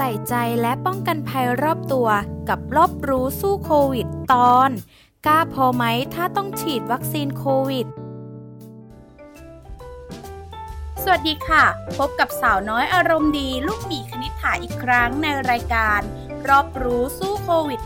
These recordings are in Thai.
ใส่ใจและป้องกันภัยรอบตัวกับรอบรู้สู้โควิดตอน กล้าพอไหมถ้าต้องฉีดวัคซีนโควิด สวัสดีค่ะ พบกับสาวน้อยอารมณ์ดี ลูกหมีคณิษฐาอีกครั้งในรายการ รอบรู้สู้โควิด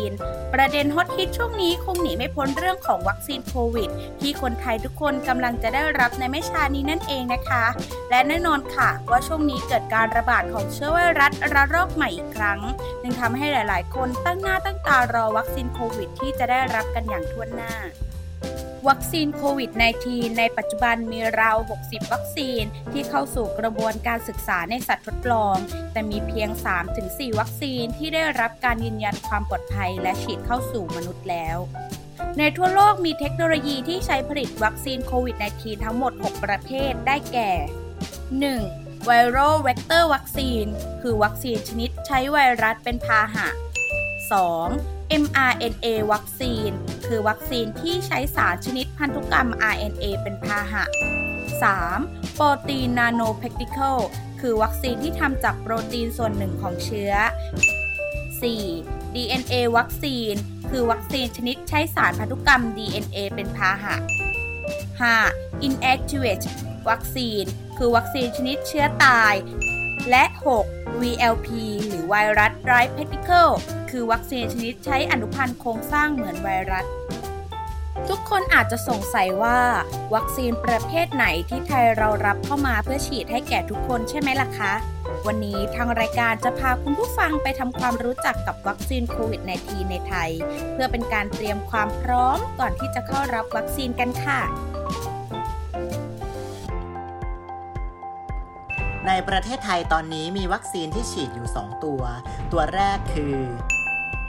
-19 ประเด็นฮอตฮิตช่วงนี้คงหนีไม่พ้นเรื่องของวัคซีนโควิด ที่คนไทยทุกคนกำลังจะได้รับในไม่ช้านี้นั่นเองนะคะ และแน่นอนค่ะว่าช่วงนี้เกิดการระบาดของเชื้อไวรัสระลอกใหม่อีกครั้งจึงทำให้หลาย ๆ คนตั้งหน้าตั้งตารอวัคซีนโควิด ที่จะได้รับกันอย่างทั่วหน้า วัคซีนโควิด -19 ในปัจจุบันมีราว 60 วัคซีนที่เข้าสู่กระบวนการศึกษาในสัตว์ทดลอง แต่มีเพียง 3-4 วัคซีนที่ได้รับการยืนยันความปลอดภัยและฉีดเข้าสู่มนุษย์แล้วในทั่วโลกมีเทคโนโลยีที่ใช้ผลิตวัคซีนโควิด -19 ทั้งหมด 6 ประเภทได้แก่ 1. Viral Vector Vaccine คือวัคซีนชนิดใช้ไวรัสเป็นพาหะ 2. mRNA วัคซีน คือวัคซีนที่ใช้สารชนิดพันธุกรรม RNA เป็นพาหะ 3. โปรตีน nanoparticle คือวัคซีนที่ทำจากโปรตีนส่วนหนึ่งของเชื้อ 4. DNA วัคซีน คือวัคซีนชนิดใช้สารพันธุกรรม DNA เป็นพาหะ 5. inactivate วัคซีน คือวัคซีนชนิดเชื้อตาย และ 6. VLP หรือไวรัสไรเพติเคิลคือวัคซีนชนิดใช้อนุพันธ์โครงสร้างเหมือนไวรัส ทุกคนอาจจะสงสัยว่า วัคซีนประเภทไหนที่ไทยเรารับเข้ามาเพื่อฉีดให้แก่ทุกคนใช่ไหมล่ะคะ วันนี้ทางรายการจะพาคุณผู้ฟังไปทำความรู้จักกับวัคซีนโควิด -19 ในไทย เพื่อเป็นการเตรียมความพร้อมก่อนที่จะเข้ารับวัคซีนกันค่ะ ในประเทศไทยตอนนี้มีวัคซีนที่ฉีดอยู่ 2 ตัว ตัวแรกคือ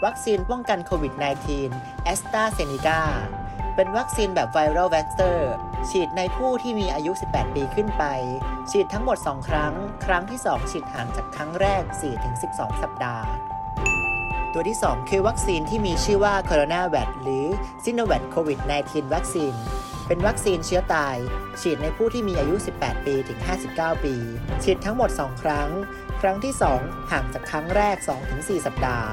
วัคซีนป้องกันโควิด -19 แอสตราเซเนกาเป็นวัคซีนแบบ viral vector ฉีดในผู้ที่มีอายุ 18 ปีขึ้นไป ฉีดทั้งหมด 2 ครั้ง ครั้งที่ 2 ฉีดห่างจากครั้งแรก 4-12 สัปดาห์ ตัวที่ 2 คือวัคซีนที่มีชื่อว่าโคโรนาแวคหรือซิโนแวคโควิด -19 วัคซีน เป็นวัคซีนเชื้อตาย ฉีดในผู้ที่มีอายุ 18 ปีถึง 59 ปี ฉีดทั้งหมด 2 ครั้ง ครั้งที่ 2 ห่างจากครั้งแรก 2-4 สัปดาห์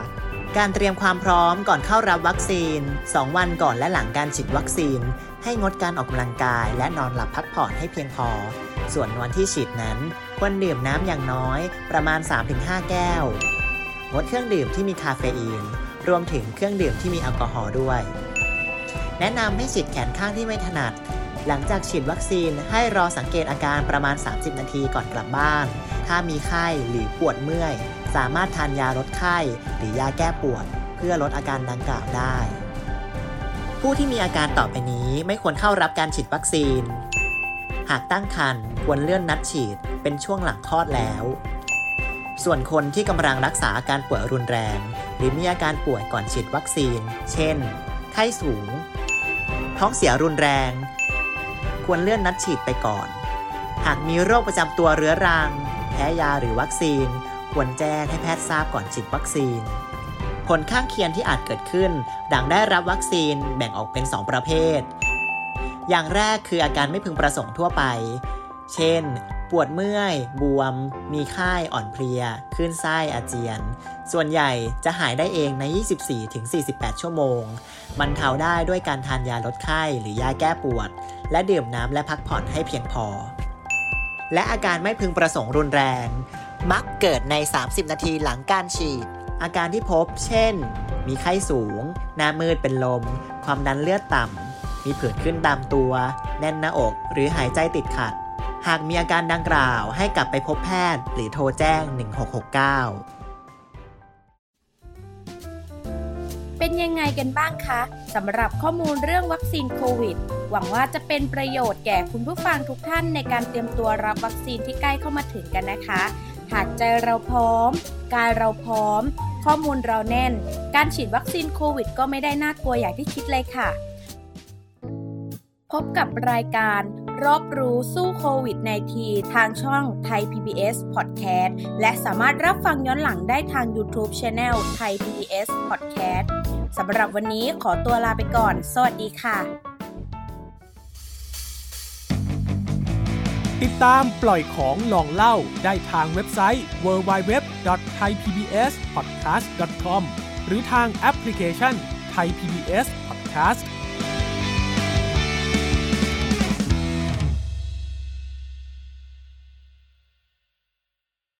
การเตรียมความพร้อมก่อนเข้ารับวัคซีน 2 วันก่อนและหลังการฉีดวัคซีน ให้งดการออกกำลังกาย และนอนหลับพักผ่อนให้เพียงพอ ส่วนวันที่ฉีดนั้น ควรดื่มน้ำอย่างน้อยประมาณ 3-5 แก้ว งดเครื่องดื่มที่มีคาเฟอีน รวมถึงเครื่องดื่มที่มีแอลกอฮอล์ด้วย แนะนำให้ฉีดแขนข้างที่ไม่ถนัด หลังจากฉีดวัคซีนให้รอสังเกตอาการประมาณ 30 นาทีก่อนกลับบ้าน ถ้ามีไข้หรือปวดเมื่อย สามารถทานยาลดไข้ หรือยาแก้ปวด เพื่อลดอาการดังกล่าวได้ ผู้ที่มีอาการต่อไปนี้ไม่ควรเข้ารับการฉีดวัคซีน หากตั้งครรภ์ควรเลื่อนนัดฉีดเป็นช่วงหลังคลอดแล้ว ส่วนคนที่กำลังรักษาอาการป่วยรุนแรง หรือมีอาการป่วยก่อนฉีดวัคซีน เช่น ไข้สูง ท้องเสียรุนแรง ควรเลื่อนนัดฉีดไปก่อน หากมีโรคประจำตัวเรื้อรัง แพ้ยาหรือวัคซีน ควรแจ้งให้แพทย์ทราบก่อนฉีดวัคซีน ผลข้างเคียงที่อาจเกิดขึ้น ดังได้รับวัคซีนแบ่งออกเป็น 2 ประเภท อย่างแรกคืออาการไม่พึงประสงค์ทั่วไป เช่น ปวดเมื่อย บวม มีไข้อ่อนเพลียคลื่นไส้อาเจียน ส่วนใหญ่จะหายได้เองใน 24-48 ชั่วโมงบรรเทาได้ด้วยการทานยาลดไข้หรือยาแก้ปวด และดื่มน้ำและพักผ่อนให้เพียงพอ และอาการไม่พึงประสงค์รุนแรง มักเกิดใน 30 นาทีหลังการฉีด อาการที่พบ เช่น มีไข้สูง หน้ามืดเป็นลม ความดันเลือดต่ำมีผื่นขึ้นตามตัว แน่นหน้าอก หรือหายใจติดขัด หากมีอาการดังกล่าวให้กลับไปพบแพทย์ หรือโทรแจ้ง 1669เป็นยังไงกันบ้างคะสำหรับข้อมูลเรื่องวัคซีนโควิด หวังว่าจะเป็นประโยชน์แก่คุณผู้ฟังทุกท่านในการเตรียมตัวรับวัคซีนที่ใกล้เข้ามาถึงกันนะคะ หากใจเราพร้อม กายเราพร้อม ข้อมูลเราแน่น การฉีดวัคซีนโควิด ก็ไม่ได้น่ากลัวอย่างที่คิดเลยค่ะ พบกับรายการรอบรู้สู้โควิด -19 ทางช่องไทย PBS Podcast และสามารถรับฟังย้อนหลังได้ทาง YouTube Channel ไทย PBS Podcast สำหรับวันนี้ขอตัวลาไปก่อน สวัสดีค่ะ ติดตามปล่อยของลองเล่าได้ทางเว็บไซต์ www.thaipbspodcast.com หรือทางแอปพลิเคชัน Thai PBS Podcast